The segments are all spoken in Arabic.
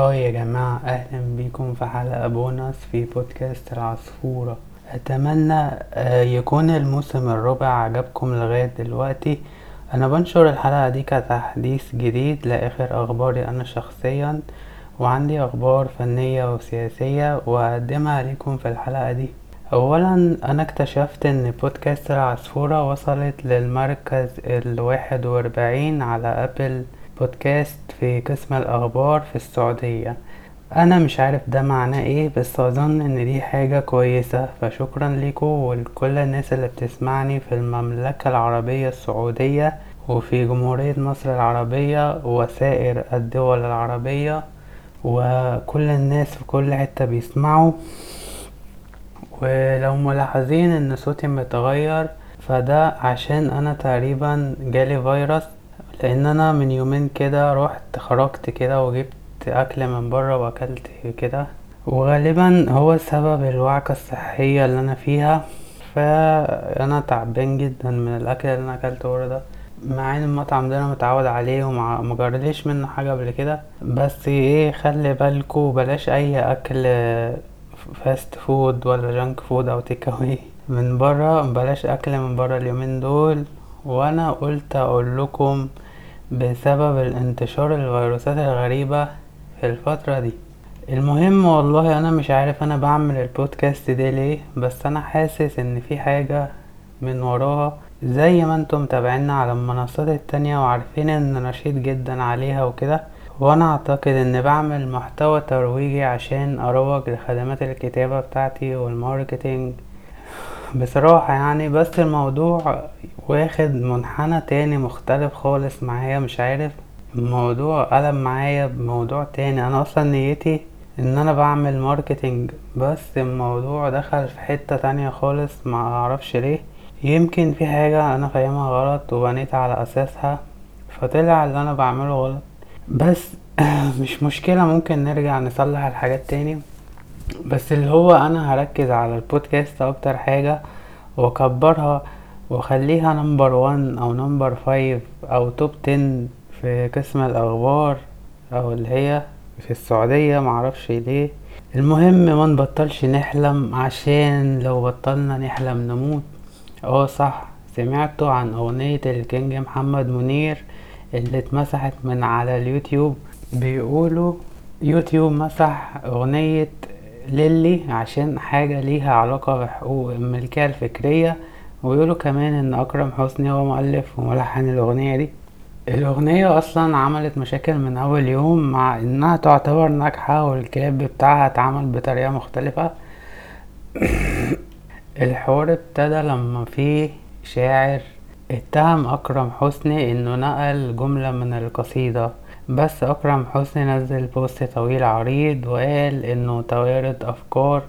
هاي يا جماعة أهلا بيكم في حلقة بونص في بودكاست العصفورة. أتمنى آه، يكون الموسم الرابع عجبكم لغاية دلوقتي. أنا بنشر الحلقة دي كتحديث جديد لآخر أخباري أنا شخصيا وعندي أخبار فنية وسياسية وأقدمها ليكم في الحلقة دي. أولا أنا اكتشفت إن بودكاست العصفورة وصلت للمركز الواحد وأربعين على أبل بودكاست في قسم الأخبار في السعودية. أنا مش عارف ده معناه إيه بس أظن إن دي حاجة كويسة. فشكرا ليكم ولكل الناس اللي بتسمعني في المملكة العربية السعودية وفي جمهورية مصر العربية وسائر الدول العربية وكل الناس في كل حتة بيسمعوا. ولو ملاحظين إن صوتي متغير فده عشان أنا تقريبا جالي فيروس لأن أنا من يومين كده رحت خرجت كده وجبت أكل من بره وأكلت كده. وغالبا هو سبب الوعكة الصحية اللي أنا فيها. فأنا تعبان جدا من الأكل اللي أنا أكلته بره ده. مع إن المطعم ده أنا متعود عليه ومجرليش منه حاجة قبل كده. بس إيه خلي بالكوا بلاش أي أكل fast food ولا junk food أو take away من برا بلاش أكل من برا اليومين دول. وأنا قلت أقول لكم بسبب الانتشار الفيروسات الغريبة في الفترة دي. المهم والله أنا مش عارف أنا بعمل البودكاست ده ليه بس أنا حاسس إن في حاجة من وراها. زي ما أنتم متابعينا على المنصات التانية وعارفين إن نشيط جدا عليها وكده وأنا أعتقد إن بعمل محتوى ترويجي عشان أروج لخدمات الكتابة بتاعتي وال marketing. بصراحة يعني بس الموضوع واخد منحنى تاني مختلف خالص معايا مش عارف. الموضوع قلب معايا بموضوع تاني. أنا أصلا نيتي إن أنا بعمل marketing بس الموضوع دخل في حتة تانية خالص ما أعرفش ليه. يمكن في حاجة أنا فاهمها غلط وبنيت على أساسها فطلع اللي أنا بعمله غلط. بس مش مشكلة ممكن نرجع نصلح الحاجات تاني. بس اللي هو أنا هركز على البودكاست أكتر حاجة وأكبرها وأخليها number one أو number five أو top ten في قسم الأخبار أو اللي هي في السعودية معرفش ليه. المهم ما نبطلش نحلم عشان لو بطلنا نحلم نموت. آه صح سمعتوا عن أغنية الكينج محمد منير اللي اتمسحت من على اليوتيوب؟ بيقولوا يوتيوب مسح أغنية ليلي عشان حاجة ليها علاقة بحقوق الملكية الفكرية ويقولوا كمان إن أكرم حسني هو مؤلف وملحن الأغنية دي. الأغنية أصلا عملت مشاكل من أول يوم مع إنها تعتبر ناجحة والكليب بتاعها اتعمل بطريقة مختلفة. الحوار ابتدى لما في شاعر اتهم أكرم حسني إنه نقل جملة من القصيدة. بس أكرم حسني نزل بوست طويل عريض وقال إنه توارد أفكار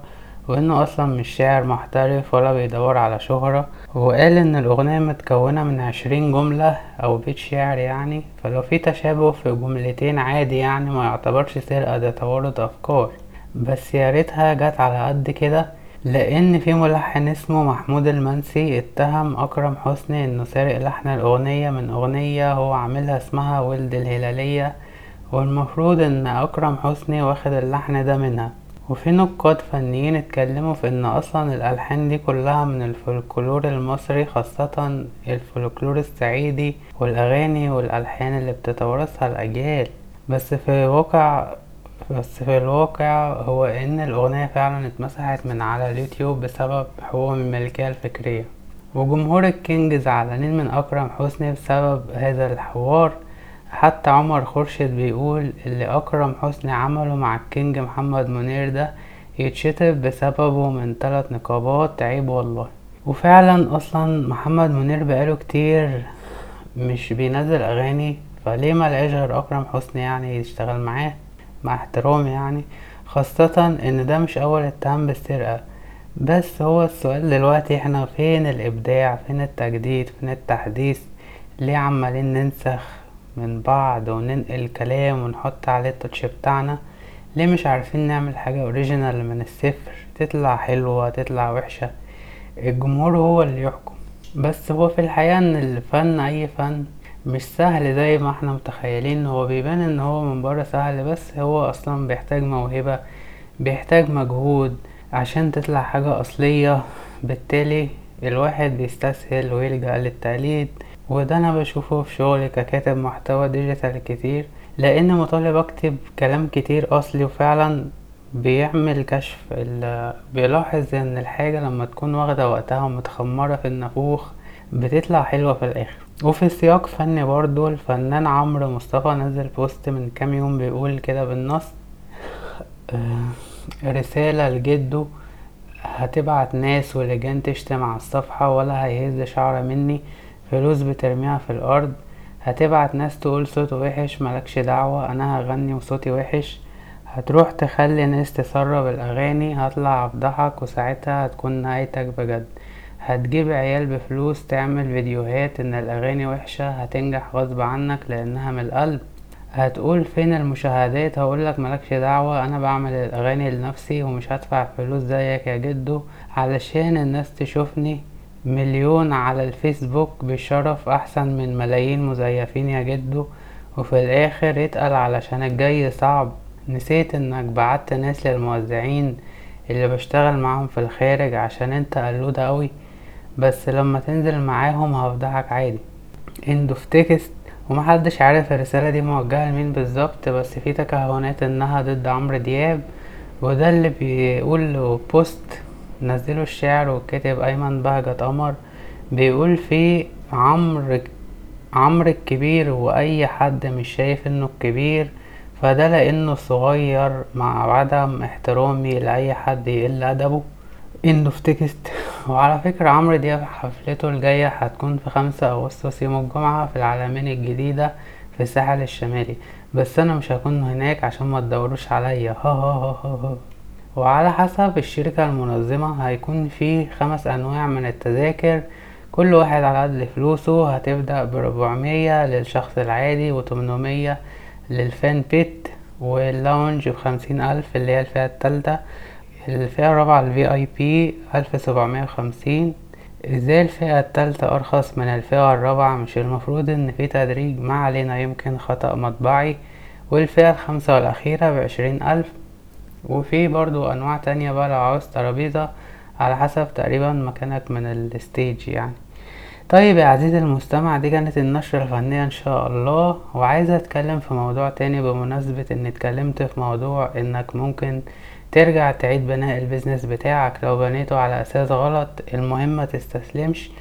وإنه أصلا مش شاعر محترف ولا بيدور على شهرة. وقال إن الأغنية متكونة من عشرين جملة أو بيت شعر يعني فلو في تشابه في جملتين عادي يعني ما يعتبرش سرقة ده توارد أفكار. بس يا ريتها جت على قد كده. لأن في ملحن اسمه محمود المنسي اتهم أكرم حسني إنه سارق لحن الأغنية من أغنية هو عاملها اسمها ولد الهلالية والمفروض إن أكرم حسني واخد اللحن ده منها. وفي نقاد فنيين اتكلموا في إن أصلا الألحان دي كلها من الفولكلور المصري خاصة الفولكلور الصعيدي والأغاني والألحان اللي بتتوارثها الأجيال. بس في واقع بس في الواقع هو إن الأغنية فعلا اتمسحت من على اليوتيوب بسبب حقوق الملكية الفكرية. وجمهور الكينج زعلانين من أكرم حسني بسبب هذا الحوار. حتى عمر خورشيد بيقول اللي أكرم حسني عمله مع الكينج محمد منير ده يتشتم بسببه من ثلاث نقابات. عيب والله. وفعلا أصلا محمد منير بقاله كتير مش بينزل أغاني فليه ملقاش غير أكرم حسني يعني يشتغل معاه؟ مع احترامي يعني خاصة إن ده مش أول اتهام بالسرقة. بس هو السؤال دلوقتي إحنا فين الإبداع؟ فين التجديد؟ فين التحديث؟ ليه عمالين ننسخ من بعض وننقل كلام ونحط عليه التاتش بتاعنا؟ ليه مش عارفين نعمل حاجة اوريجينال من الصفر؟ تطلع حلوة تطلع وحشة. الجمهور هو اللي يحكم. بس هو في الحقيقة إن الفن أي فن مش سهل زي ما إحنا متخيلين. هو بيبان ان هو من بره سهل بس هو أصلا بيحتاج موهبة بيحتاج مجهود عشان تطلع حاجة أصلية. بالتالي الواحد بيستسهل ويلجأ للتقليد وده أنا بشوفه في شغلي ككاتب محتوى ديجيتال كتير. لأن مطالب أكتب كلام كتير أصلي وفعلا بيعمل كشف بيلاحظ إن الحاجة لما تكون واخدة وقتها ومتخمرة في النافوخ بتطلع حلوة في الآخر. وفي سياق فني برضو الفنان عمرو مصطفى نزل بوست من كام يوم بيقول كده بالنص آه، رسالة لجده هتبعت ناس ولجان تشتم على الصفحة ولا هيهز شعرة مني فلوس بترميها في الأرض هتبعت ناس تقول صوته وحش ملكش دعوة أنا هغني وصوتي وحش هتروح تخلي ناس تسرب الأغاني هطلع أفضحك وساعتها هتكون نهايتك بجد. هتجيب عيال بفلوس تعمل فيديوهات إن الأغاني وحشة هتنجح غصب عنك لأنها من القلب. هتقول فين المشاهدات؟ هقولك ملكش دعوة أنا بعمل الأغاني لنفسي ومش هدفع فلوس زيك يا جدو. علشان الناس تشوفني مليون على الفيسبوك بشرف أحسن من ملايين مزيفين يا جدو. وفي الآخر اتقل علشان الجاي صعب. نسيت إنك بعت ناس للموزعين اللي بشتغل معاهم في الخارج عشان أنت قلودة قوي بس لما تنزل معاهم هفضحك عادي. end of text. ومحدش عارف الرسالة دي موجهة لمين بالظبط بس في تكهنات إنها ضد عمرو دياب. وده اللي بيقول له بوست نزله الشاعر والكاتب أيمن بهجت قمر. بيقول فيه عمرو عمرو الكبير وأي حد مش شايف إنه الكبير. فده لأنه صغير مع عدم احترامي لأي حد يقل أدبه. end of text. وعلى فكرة عمرو دياب حفلته الجاية هتكون في خمسة أغسطس يوم الجمعة في العلمين الجديدة في الساحل الشمالي. بس أنا مش هكون هناك عشان ما تدوروش عليا. ها ها ها ها وعلى حسب الشركة المنظمة هيكون في خمس أنواع من التذاكر. كل واحد على قد فلوسه. هتبدأ بربعمية للشخص العادي وتمنمية للفان بيت. واللاونج بخمسين ألف اللي هي الفئة التالتة. الفئة الرابعة ال VIP ألف سبعمية وخمسين. إزاي الفئة التالتة أرخص من الفئة الرابعة؟ مش المفروض إن في تدريج ما علينا يمكن خطأ مطبعي. والفئة الخامسة والأخيرة بعشرين ألف. وفي برضو أنواع تانية بقى لو عاوز ترابيزة على حسب تقريبا مكانك من ال stage يعني. طيب يا عزيزي المستمع دي كانت النشرة الفنية إن شاء الله. وعايزة أتكلم في موضوع تاني بمناسبة إني اتكلمت في موضوع إنك ممكن ترجع تعيد بناء ال business بتاعك لو بنيته على أساس غلط المهم ما تستسلمش.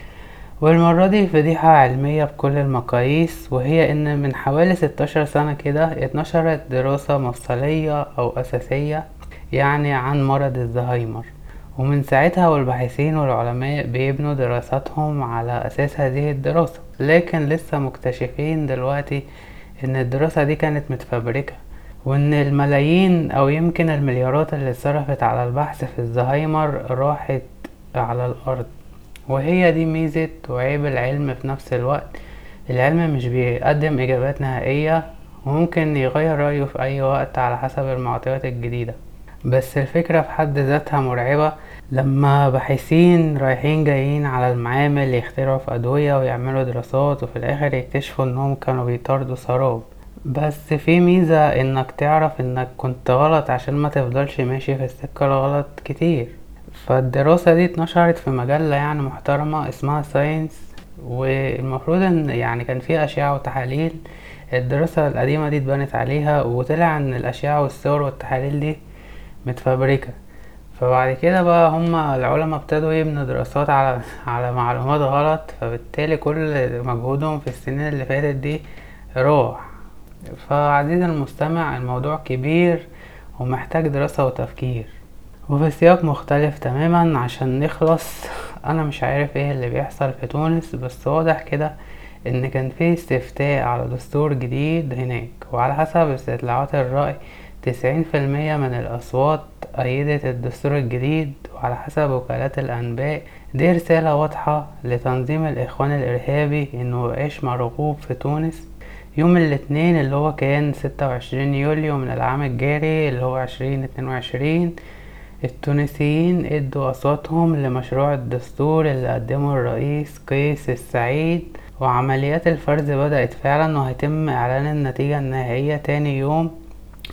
والمرة دي فضيحة علمية بكل المقاييس وهي إن من حوالي 16 سنة كده اتنشرت دراسة مفصلية أو أساسية يعني عن مرض الزهايمر. ومن ساعتها والباحثين والعلماء بيبنوا دراساتهم على أساس هذه الدراسة. لكن لسه مكتشفين دلوقتي إن الدراسة دي كانت متفبركة. وإن الملايين أو يمكن المليارات اللي اتصرفت على البحث في الزهايمر راحت على الأرض. وهي دي ميزة وعيب العلم في نفس الوقت. العلم مش بيقدم إجابات نهائية وممكن يغير رأيه في أي وقت على حسب المعطيات الجديدة. بس الفكرة في حد ذاتها مرعبة لما باحثين رايحين جايين على المعامل يخترعوا في أدوية ويعملوا دراسات وفي الآخر يكتشفوا إنهم كانوا بيطاردوا سراب. بس في ميزة إنك تعرف إنك كنت غلط عشان ما تفضلش ماشي في السكة الغلط كتير. فالدراسة دي اتنشرت في مجلة يعني محترمة اسمها ساينس والمفروض إن يعني كان في أشعة وتحاليل. الدراسة القديمة دي اتبنت عليها وطلع إن الأشعة والصور والتحاليل دي متفبركة. فبعد كده بقى هما العلماء ابتدوا يبنوا دراسات على على معلومات غلط فبالتالي كل مجهودهم في السنين اللي فاتت دي راح. فعزيزي المستمع الموضوع كبير ومحتاج دراسة وتفكير وفي سياق مختلف تماما عشان نخلص. أنا مش عارف إيه اللي بيحصل في تونس بس واضح كده إن كان في استفتاء على دستور جديد هناك وعلى حسب استطلاعات الرأي تسعين في المية من الأصوات أيدت الدستور الجديد وعلى حسب وكالات الأنباء دي رسالة واضحة لتنظيم الإخوان الإرهابي إنه مبقاش مرغوب في تونس. يوم الاثنين اللي هو كان ستة وعشرين يوليو من العام الجاري اللي هو عشرين اتنين وعشرين التونسيين ادوا اصواتهم لمشروع الدستور اللي قدمه الرئيس قيس السعيد وعمليات الفرز بدأت فعلا وهيتم إعلان النتيجة النهائية تاني يوم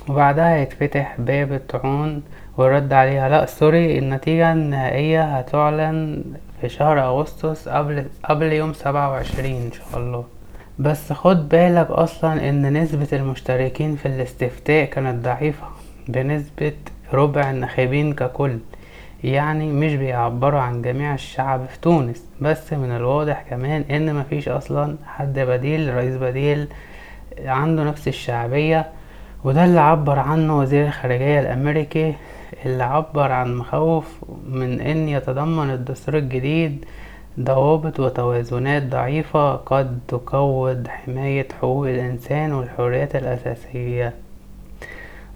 وبعدها هيتفتح باب الطعون والرد عليها. لا سوري النتيجة النهائية هتعلن في شهر أغسطس قبل قبل يوم سبعة وعشرين إن شاء الله. بس خد بالك أصلا إن نسبة المشتركين في الاستفتاء كانت ضعيفة بنسبة ربع الناخبين ككل يعني مش بيعبروا عن جميع الشعب في تونس. بس من الواضح كمان إن مفيش أصلا حد بديل رئيس بديل عنده نفس الشعبية وده اللي عبر عنه وزير الخارجية الأمريكي اللي عبر عن مخاوف من إن يتضمن الدستور الجديد ضوابط وتوازنات ضعيفة قد تقوض حماية حقوق الإنسان والحريات الأساسية.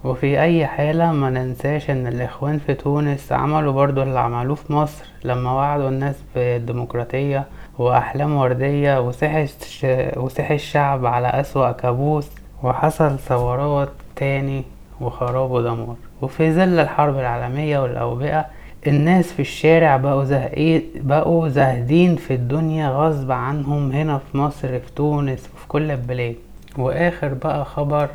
وفي أي حالة ما ننساش إن الإخوان في تونس عملوا برضو اللي عملوه في مصر لما وعدوا الناس بالديمقراطية وأحلام وردية وصحي الشعب على أسوأ كابوس وحصل ثورات تاني وخراب ودمار. وفي ظل الحرب العالمية والأوبئة الناس في الشارع بقوا زهقين بقوا زاهدين في الدنيا غصب عنهم هنا في مصر في تونس وفي كل البلاد. وآخر بقى خبر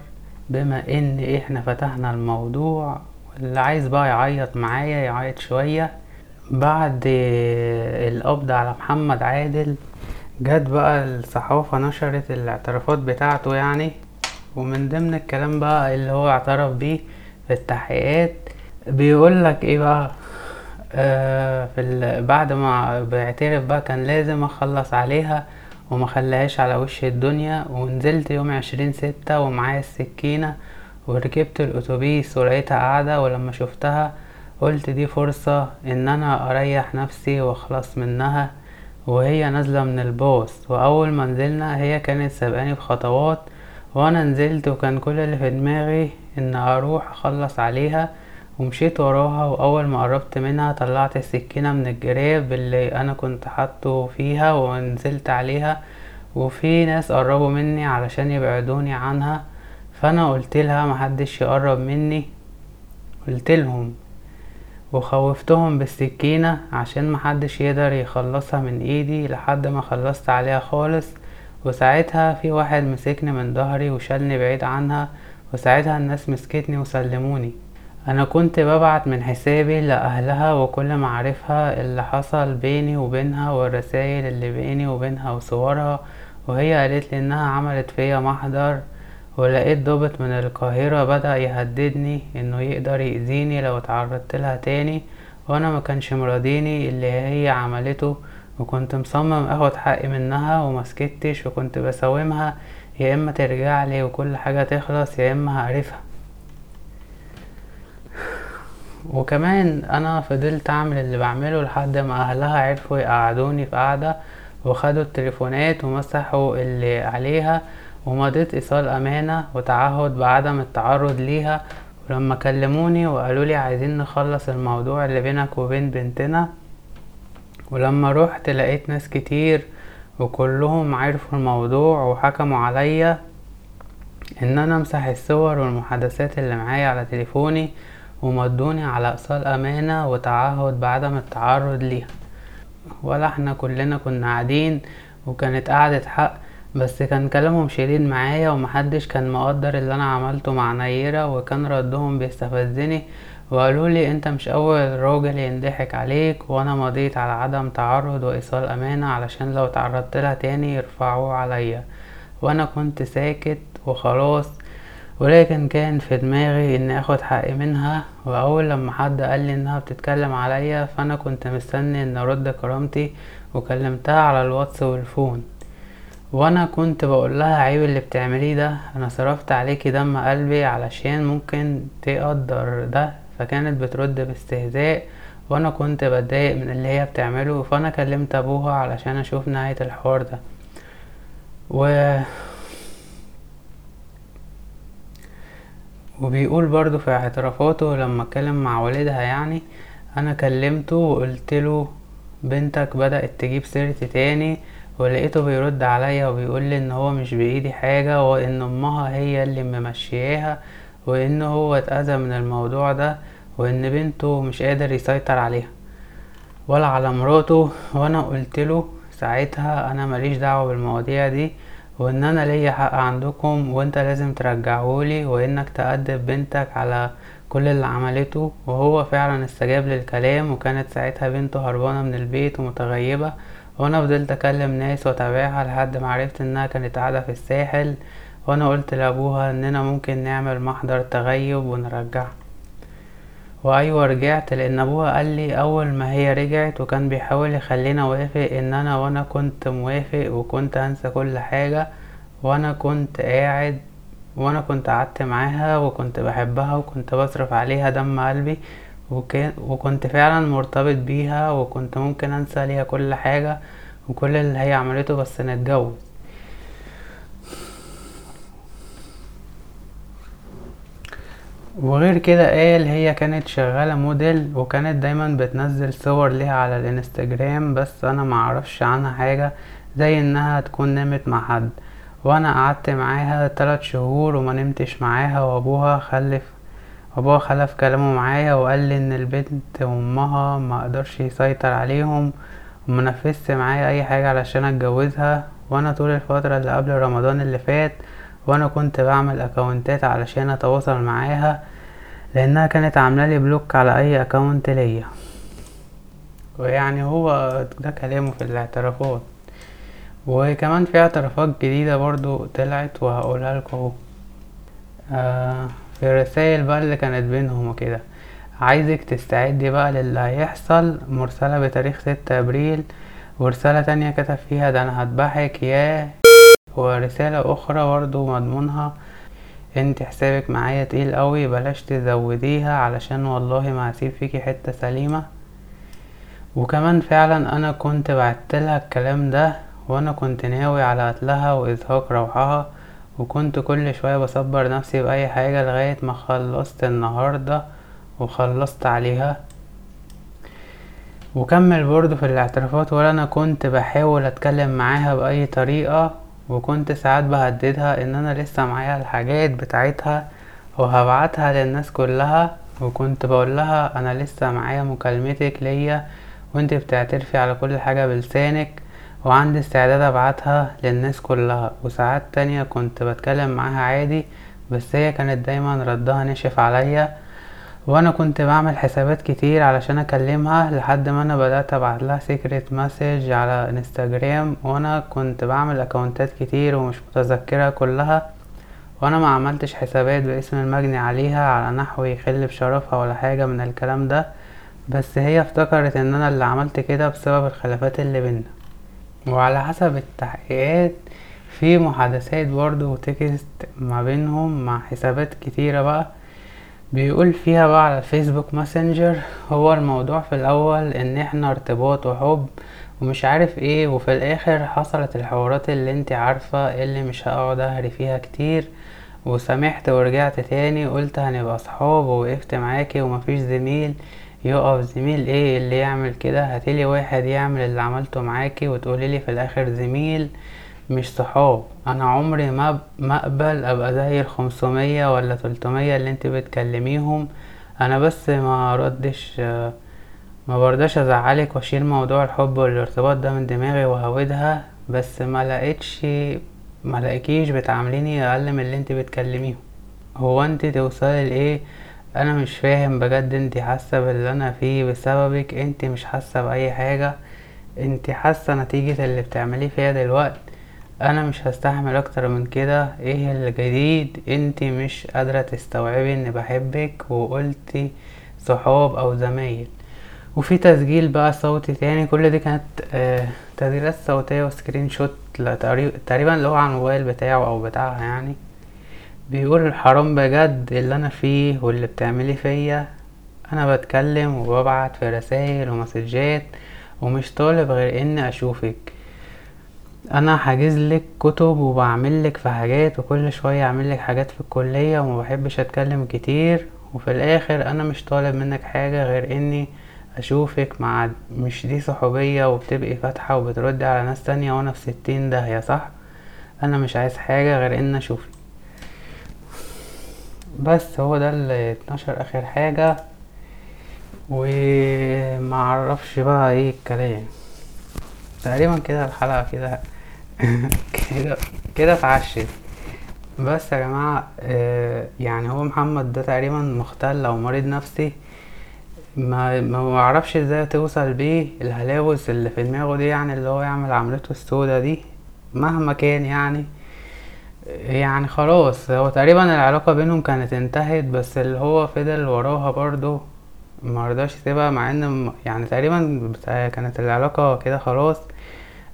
بما إن إحنا فتحنا الموضوع اللي عايز بقى يعيط معايا يعيط شوية. بعد القبض على محمد عادل جت بقى الصحافة نشرت الاعترافات بتاعته يعني. ومن ضمن الكلام بقى اللي هو اعترف بيه في التحقيقات بيقولك إيه بقى؟ آه في بعد ما بيعترف بقى كان لازم أخلص عليها وما خلاهاش على وش الدنيا ونزلت يوم عشرين ستة ومعايا السكينة وركبت الأتوبيس ولقيتها قاعدة ولما شفتها قلت دي فرصة إن أنا أريح نفسي وأخلص منها وهي نازلة من الباص. وأول ما نزلنا هي كانت سابقاني بخطوات وأنا نزلت وكان كل اللي في دماغي إن أروح أخلص عليها ومشيت وراها وأول ما قربت منها طلعت السكينة من الجراب اللي أنا كنت حاطه فيها ونزلت عليها وفي ناس قربوا مني علشان يبعدوني عنها فأنا قلت لها محدش يقرب مني قلت لهم وخوفتهم بالسكينة عشان محدش يقدر يخلصها من إيدي لحد ما خلصت عليها خالص. وساعتها في واحد مسكني من ظهري وشالني بعيد عنها وساعتها الناس مسكتني وسلموني. أنا كنت ببعت من حسابي لأهلها وكل معارفها اللي حصل بيني وبينها والرسايل اللي بيني وبينها وصورها وهي قالت لي إنها عملت فيا محضر ولقيت ضابط من القاهرة بدأ يهددني إنه يقدر يأذيني لو اتعرضت لها تاني وأنا ما كانش مرضيني اللي هي عملته وكنت مصمم أخد حقي منها ومسكتش وكنت بساومها يا إما ترجعلي وكل حاجة تخلص يا إما هقرفها. وكمان أنا فضلت أعمل اللي بعمله لحد ما أهلها عرفوا يقعدوني في قعدة وخدوا التليفونات ومسحوا اللي عليها ومضيت إيصال أمانة وتعهد بعدم التعرض ليها. ولما كلموني وقالوا لي عايزين نخلص الموضوع اللي بينك وبين بنتنا ولما روحت لقيت ناس كتير وكلهم عرفوا الموضوع وحكموا عليا إن أنا أمسح الصور والمحادثات اللي معايا على تليفوني ومضوني على ايصال امانة وتعهد بعدم التعرض ليها. ولا إحنا كلنا كنا قاعدين وكانت قعدة حق بس كان كلامهم شديد معايا ومحدش كان مقدر اللي أنا عملته مع نيرة وكان ردهم بيستفزني وقالوا لي أنت مش أول راجل ينضحك عليك وأنا مضيت على عدم تعرض وإيصال أمانة علشان لو تعرضت لها تاني يرفعوه عليا. وأنا كنت ساكت وخلاص ولكن كان في دماغي إني آخد حقي منها وأول لما حد قال لي إنها بتتكلم عليا فأنا كنت مستني إن أرد كرامتي وكلمتها على الواتس والفون. وأنا كنت بقول لها عيب اللي بتعمليه ده أنا صرفت عليكي دم قلبي علشان ممكن تقدر ده فكانت بترد باستهزاء وأنا كنت بتضايق من اللي هي بتعمله فأنا كلمت أبوها علشان أشوف نهاية الحوار ده. و وبيقول برضو في اعترافاته لما اتكلم مع والدها يعني أنا كلمته وقلتله بنتك بدأت تجيب سيرتي تاني ولقيته بيرد عليا وبيقول لي إن هو مش بإيدي حاجة وإن أمها هي اللي ممشياها وإن هو اتأذى من الموضوع ده وإن بنته مش قادر يسيطر عليها. ولا على مراته وأنا قلتله ساعتها أنا ماليش دعوة بالمواضيع دي وإن أنا ليا حق عندكم وإنت لازم ترجعهولي وإنك تأدب بنتك على كل اللي عملته وهو فعلا استجاب للكلام وكانت ساعتها بنته هربانة من البيت ومتغيبة وأنا فضلت أكلم ناس وأتابعها لحد ما عرفت إنها كانت قاعدة في الساحل وأنا قلت لأبوها إننا ممكن نعمل محضر تغيب ونرجعها. وأيوة رجعت لأن أبوها قال لي أول ما هي رجعت وكان بيحاول يخليني اوافق إن أنا وأنا كنت موافق وكنت هنسى كل حاجة وأنا كنت قاعد وأنا كنت قعدت معاها وكنت بحبها وكنت بصرف عليها دم قلبي وكان وكنت فعلا مرتبط بيها وكنت ممكن أنسى ليها كل حاجة وكل اللي هي عملته بس نتجوز. وغير كده قال هي كانت شغالة موديل وكانت دايما بتنزل صور ليها على الانستجرام بس أنا معرفش عنها حاجة زي إنها تكون نامت مع حد. وأنا قعدت معاها تلات شهور وما نمتش معاها وأبوها خلف ابوها خلف كلامه معايا وقال لي إن البنت وأمها ما قدرش يسيطر عليهم ومنفذش معايا أي حاجة علشان أتجوزها. وأنا طول الفترة اللي قبل رمضان اللي فات وأنا كنت بعمل account ات علشان أتواصل معاها لأنها كانت عاملالي block على أي account ليا. ويعني هو ده كلامه في الاعترافات. وكمان في اعترافات جديدة برضو طلعت وهقولها لكم آه في الرسايل بقى اللي كانت بينهم وكده. عايزك تستعدي بقى للي هيحصل. مرسلة بتاريخ ستة أبريل. ورسالة تانية كتب فيها ده أنا هذبحك يا ورسالة أخرى برضو مضمونها انت حسابك معايا تقيل قوي بلاش تزوديها علشان والله ما هسيب فيكي حتة سليمة. وكمان فعلا أنا كنت بعتلها الكلام ده وأنا كنت ناوي على قتلها وإزهاق روحها وكنت كل شوية بصبر نفسي بأي حاجة لغاية ما خلصت النهاردة وخلصت عليها. وكمل برضو في الاعترافات ولا أنا كنت بحاول أتكلم معاها بأي طريقة. وكنت ساعات بهددها إن أنا لسه معايا الحاجات بتاعتها وهبعتها للناس كلها وكنت بقولها أنا لسه معايا مكالمتك ليا وأنت بتعترفي على كل حاجة بلسانك وعندي استعداد أبعتها للناس كلها. وساعات تانية كنت بتكلم معاها عادي بس هي كانت دايما ردها نشف عليا وأنا كنت بعمل حسابات كتير علشان اكلمها لحد ما أنا بدأت ابعت لها secret message على انستجرام وأنا كنت بعمل account ات كتير ومش متذكرة كلها وأنا ما عملتش حسابات باسم المجني عليها على نحو يخل بشرفها ولا حاجة من الكلام ده بس هي افتكرت ان أنا اللي عملت كده بسبب الخلافات اللي بينا. وعلى حسب التحقيقات في محادثات برضو و text ما بينهم مع حسابات كتيرة بقى بيقول فيها بقى على الفيسبوك messenger هو الموضوع في الأول إن إحنا ارتباط وحب ومش عارف إيه وفي الآخر حصلت الحوارات اللي انت عارفة اللي مش هقعد أهري فيها كتير. وسامحت ورجعت تاني قلت هنبقى صحاب ووقفت معاكي ومفيش زميل. يقف زميل إيه اللي يعمل كده؟ هاتيلي واحد يعمل اللي عملته معاكي وتقوليلي في الآخر زميل. مش صحاب. أنا عمري ما ما أقبل أبقى زي الخمسمية ولا تلتمية اللي أنت بتكلميهم. أنا بس ما ردش ما برضاش أزعلك واشيل موضوع الحب والارتباط ده من دماغي وهودها بس ما لقيتش ما لقيكيش بتعامليني أقل من اللي أنت بتكلميهم. هو أنت توصلي لإيه؟ أنا مش فاهم بجد أنت حاسة باللي أنا فيه بسببك أنت مش حاسة بأي حاجة. أنت حاسة نتيجة اللي بتعمليه فيا دلوقتي أنا مش هستحمل أكتر من كده. إيه الجديد؟ انت مش قادرة تستوعبي إني بحبك وقلتي صحاب أو زمايل. وفي تسجيل بقى صوتي تاني كل دي كانت آه تسجيلات صوتية وسكرين شوت تقريبا اللي هو على الموبايل بتاعه أو بتاعها يعني. بيقول حرام بجد اللي أنا فيه واللي بتعملي فيا. أنا بتكلم وببعت في رسائل ومسجات ومش طالب غير إني أشوفك. أنا حاجز لك كتب وبعمل لك في حاجات وكل شوية أعمل لك حاجات في الكلية وما بحبش أتكلم كتير وفي الآخر أنا مش طالب منك حاجة غير إني أشوفك مع مش دي صحوبية وبتبقي فاتحة وبتردي على ناس تانية وأنا في ستين داهيه صح؟ أنا مش عايز حاجة غير ان أشوفك. بس هو ده اللي اتنشر آخر حاجة. وما أعرفش بقى إيه الكلام. تقريبا كده الحلقة كده كده كده اتعشت بس يا جماعة آه، يعني هو محمد ده تقريبا مختل أو مريض نفسي. ما ما أعرفش إزاي توصل بيه الهلاوس اللي في دماغه دي يعني اللي هو يعمل عملته السودا دي مهما كان يعني. يعني خلاص هو تقريبا العلاقة بينهم كانت انتهت بس اللي هو فضل وراها برضه مرضاش يسيبها مع إن يعني تقريبا كانت العلاقة كده خلاص.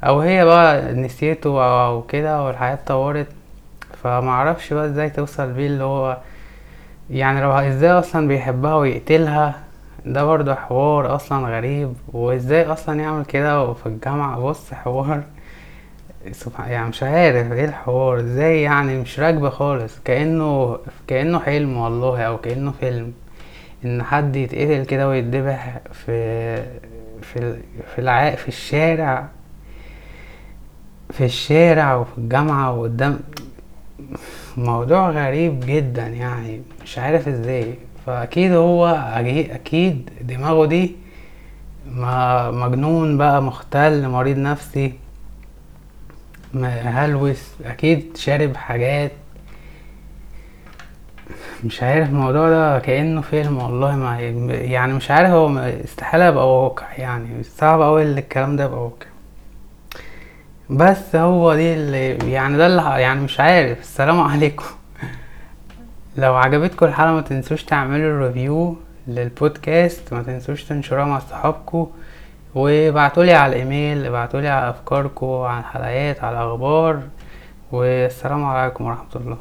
أو هي بقى نسيته أو أو كده والحياة اتطورت فمعرفش بقى إزاي توصل بيه اللي هو يعني لو إزاي أصلا بيحبها ويقتلها. ده برضه حوار أصلا غريب. وإزاي أصلا يعمل كده في الجامعة؟ بص حوار سبحان يعني مش عارف إيه الحوار. إزاي يعني؟ مش راكبة خالص. كأنه كأنه حلم والله أو كأنه فيلم. إن حد يتقتل كده ويتذبح في في في. في الشارع. في الشارع وفي الجامعة وقدام موضوع غريب جدا يعني مش عارف إزاي. فأكيد هو أكيد دماغه دي ما مجنون بقى مختل مريض نفسي هلوس أكيد شارب حاجات. مش عارف الموضوع ده كأنه فيلم والله ما يعني مش عارف هو استحالة يبقى واقع يعني صعب أوي الكلام ده يبقى واقع. بس هو دي اللي يعني ده اللي يعني مش عارف. السلام عليكم. لو عجبتكم الحلقة ما تنسوش تعملوا ريفيو للبودكاست. ما تنسوش تنشروها مع صحابكم. وابعتولي على الإيميل ابعتولي على أفكاركم عن الحلقات على الأخبار. والسلام عليكم ورحمة الله.